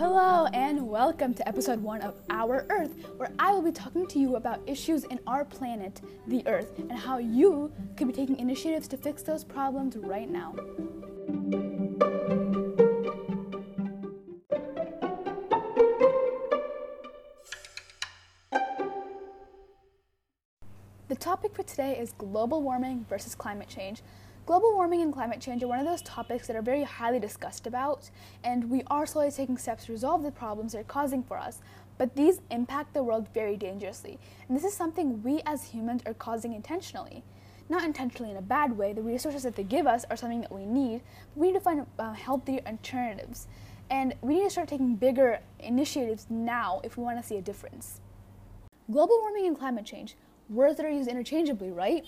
Hello, and welcome to episode one of Our Earth, where I will be talking to you about issues in our planet, the Earth, and how you could be taking initiatives to fix those problems right now. The topic for today is global warming versus climate change. Global warming and climate change are one of those topics that are very highly discussed about, and we are slowly taking steps to resolve the problems they're causing for us. But these impact the world very dangerously, and this is something we as humans are causing intentionally. Not intentionally in a bad way, the resources that they give us are something that we need, but we need to find uh, healthier alternatives. And we need to start taking bigger initiatives now if we want to see a difference. Global warming and climate change, words that are used interchangeably, right?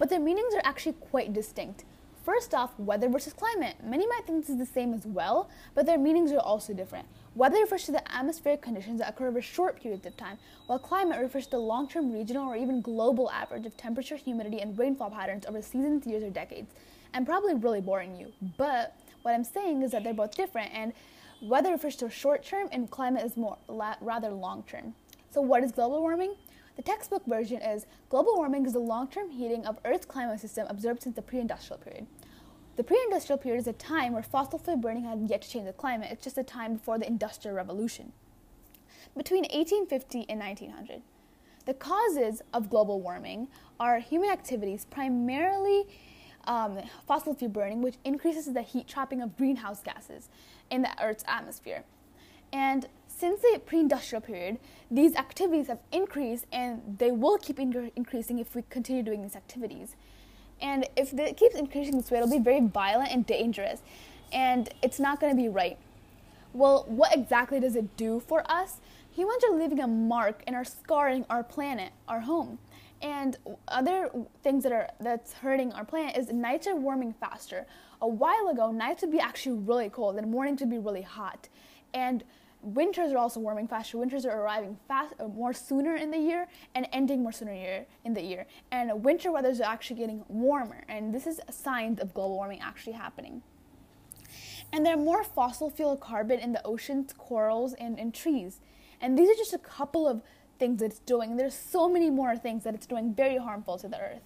but their meanings are actually quite distinct. First off, weather versus climate. Many might think this is the same as well, but their meanings are also different. Weather refers to the atmospheric conditions that occur over short periods of time, while climate refers to the long term regional or even global average of temperature, humidity, and rainfall patterns over seasons, years, or decades. I'm probably really boring you, but what I'm saying is that they're both different, and weather refers to short term, and climate is more la- rather long term. So, what is global warming? The textbook version is global warming is the long term heating of Earth's climate system observed since the pre industrial period. The pre industrial period is a time where fossil fuel burning had yet to change the climate, it's just a time before the Industrial Revolution. Between 1850 and 1900. The causes of global warming are human activities, primarily um, fossil fuel burning, which increases the heat trapping of greenhouse gases in the Earth's atmosphere. And since the pre industrial period, these activities have increased and they will keep in- increasing if we continue doing these activities. And if it keeps increasing this way, it'll be very violent and dangerous. And it's not going to be right. Well, what exactly does it do for us? Humans are leaving a mark and are scarring our planet, our home. And other things that are that's hurting our planet is nights are warming faster. A while ago, nights would be actually really cold and mornings would be really hot. And winters are also warming faster. Winters are arriving fast, uh, more sooner in the year and ending more sooner year, in the year. And winter weather is actually getting warmer, and this is signs of global warming actually happening. And there are more fossil fuel carbon in the oceans, corals, and, and trees. And these are just a couple of things that it's doing. There's so many more things that it's doing very harmful to the earth.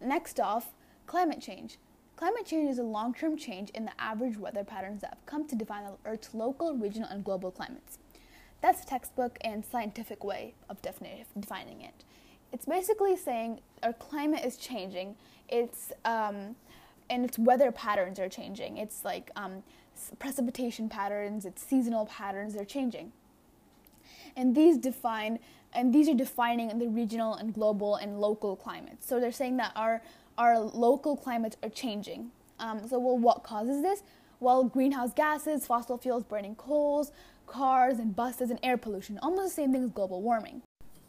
Next off, climate change. Climate change is a long term change in the average weather patterns that have come to define the Earth's local, regional, and global climates. That's a textbook and scientific way of defining it. It's basically saying our climate is changing. It's um, and its weather patterns are changing. It's like um, precipitation patterns, its seasonal patterns are changing. And these define and these are defining the regional and global and local climates. So they're saying that our our local climates are changing. Um, so, well, what causes this? Well, greenhouse gases, fossil fuels, burning coals, cars and buses, and air pollution. Almost the same thing as global warming.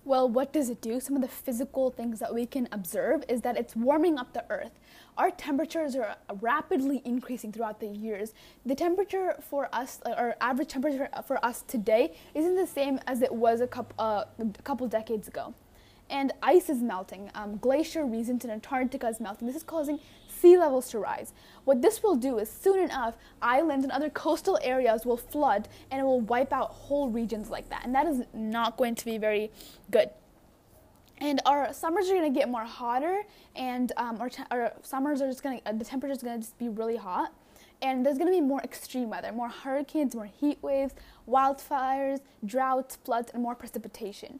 Well, what does it do? Some of the physical things that we can observe is that it's warming up the earth. Our temperatures are rapidly increasing throughout the years. The temperature for us, or average temperature for us today, isn't the same as it was a couple, uh, a couple decades ago and ice is melting. Um, glacier regions in Antarctica is melting. This is causing sea levels to rise. What this will do is soon enough, islands and other coastal areas will flood and it will wipe out whole regions like that. And that is not going to be very good. And our summers are going to get more hotter, and um, our, te- our, summers are just going to, uh, the temperature is going to just be really hot. And there's going to be more extreme weather, more hurricanes, more heat waves, wildfires, droughts, floods, and more precipitation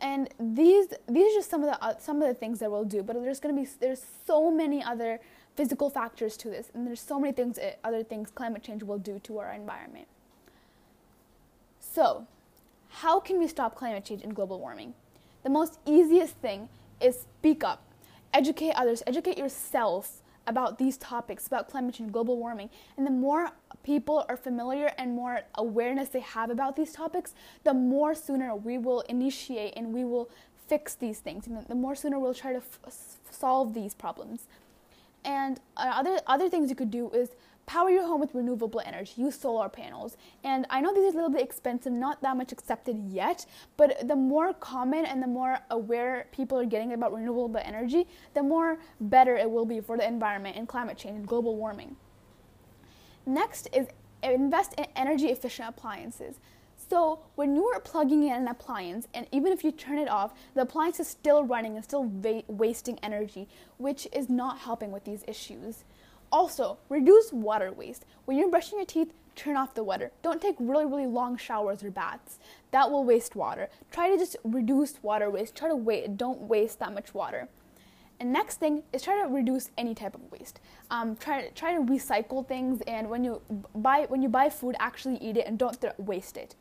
and these these are just some of the uh, some of the things that we'll do but there's going to be there's so many other physical factors to this and there's so many things uh, other things climate change will do to our environment. So how can we stop climate change and global warming? The most easiest thing is speak up. Educate others. Educate yourself about these topics about climate change global warming and the more people are familiar and more awareness they have about these topics, the more sooner we will initiate and we will fix these things. And the more sooner we'll try to f- solve these problems. And uh, other other things you could do is power your home with renewable energy. Use solar panels. And I know these are a little bit expensive, not that much accepted yet, but the more common and the more aware people are getting about renewable energy, the more better it will be for the environment and climate change and global warming. Next is invest in energy efficient appliances. So when you are plugging in an appliance, and even if you turn it off, the appliance is still running and still va- wasting energy, which is not helping with these issues. Also, reduce water waste. When you're brushing your teeth, turn off the water. Don't take really, really long showers or baths. That will waste water. Try to just reduce water waste. Try to wait. Don't waste that much water. And next thing is try to reduce any type of waste. Um, try try to recycle things, and when you buy when you buy food, actually eat it and don't th- waste it.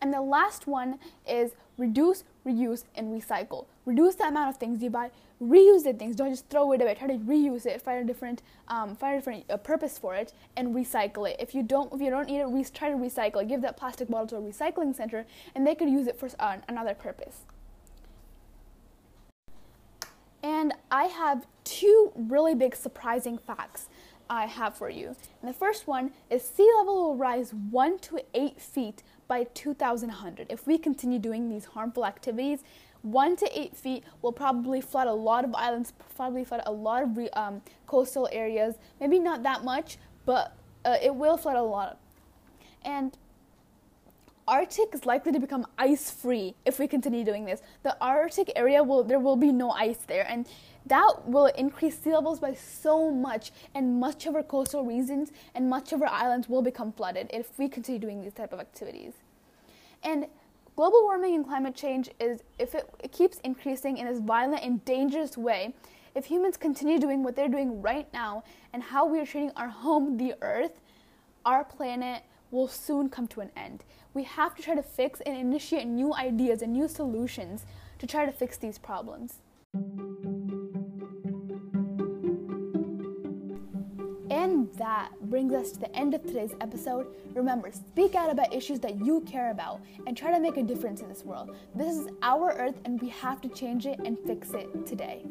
And the last one is reduce, reuse, and recycle. Reduce the amount of things you buy. Reuse the things. Don't just throw it away. Try to reuse it. Find a different, um, find a different uh, purpose for it, and recycle it. If you don't, if you don't need it, re- try to recycle. it. Give that plastic bottle to a recycling center, and they could use it for uh, another purpose. And I have two really big surprising facts I have for you. And the first one is sea level will rise 1 to 8 feet by 2100. If we continue doing these harmful activities, 1 to 8 feet will probably flood a lot of islands, probably flood a lot of um, coastal areas. Maybe not that much, but uh, it will flood a lot. And Arctic is likely to become ice free if we continue doing this. The Arctic area will there will be no ice there and that will increase sea levels by so much and much of our coastal regions and much of our islands will become flooded if we continue doing these type of activities. And global warming and climate change is if it, it keeps increasing in this violent and dangerous way, if humans continue doing what they're doing right now and how we are treating our home, the earth, our planet will soon come to an end. We have to try to fix and initiate new ideas and new solutions to try to fix these problems. And that brings us to the end of today's episode. Remember, speak out about issues that you care about and try to make a difference in this world. This is our earth and we have to change it and fix it today.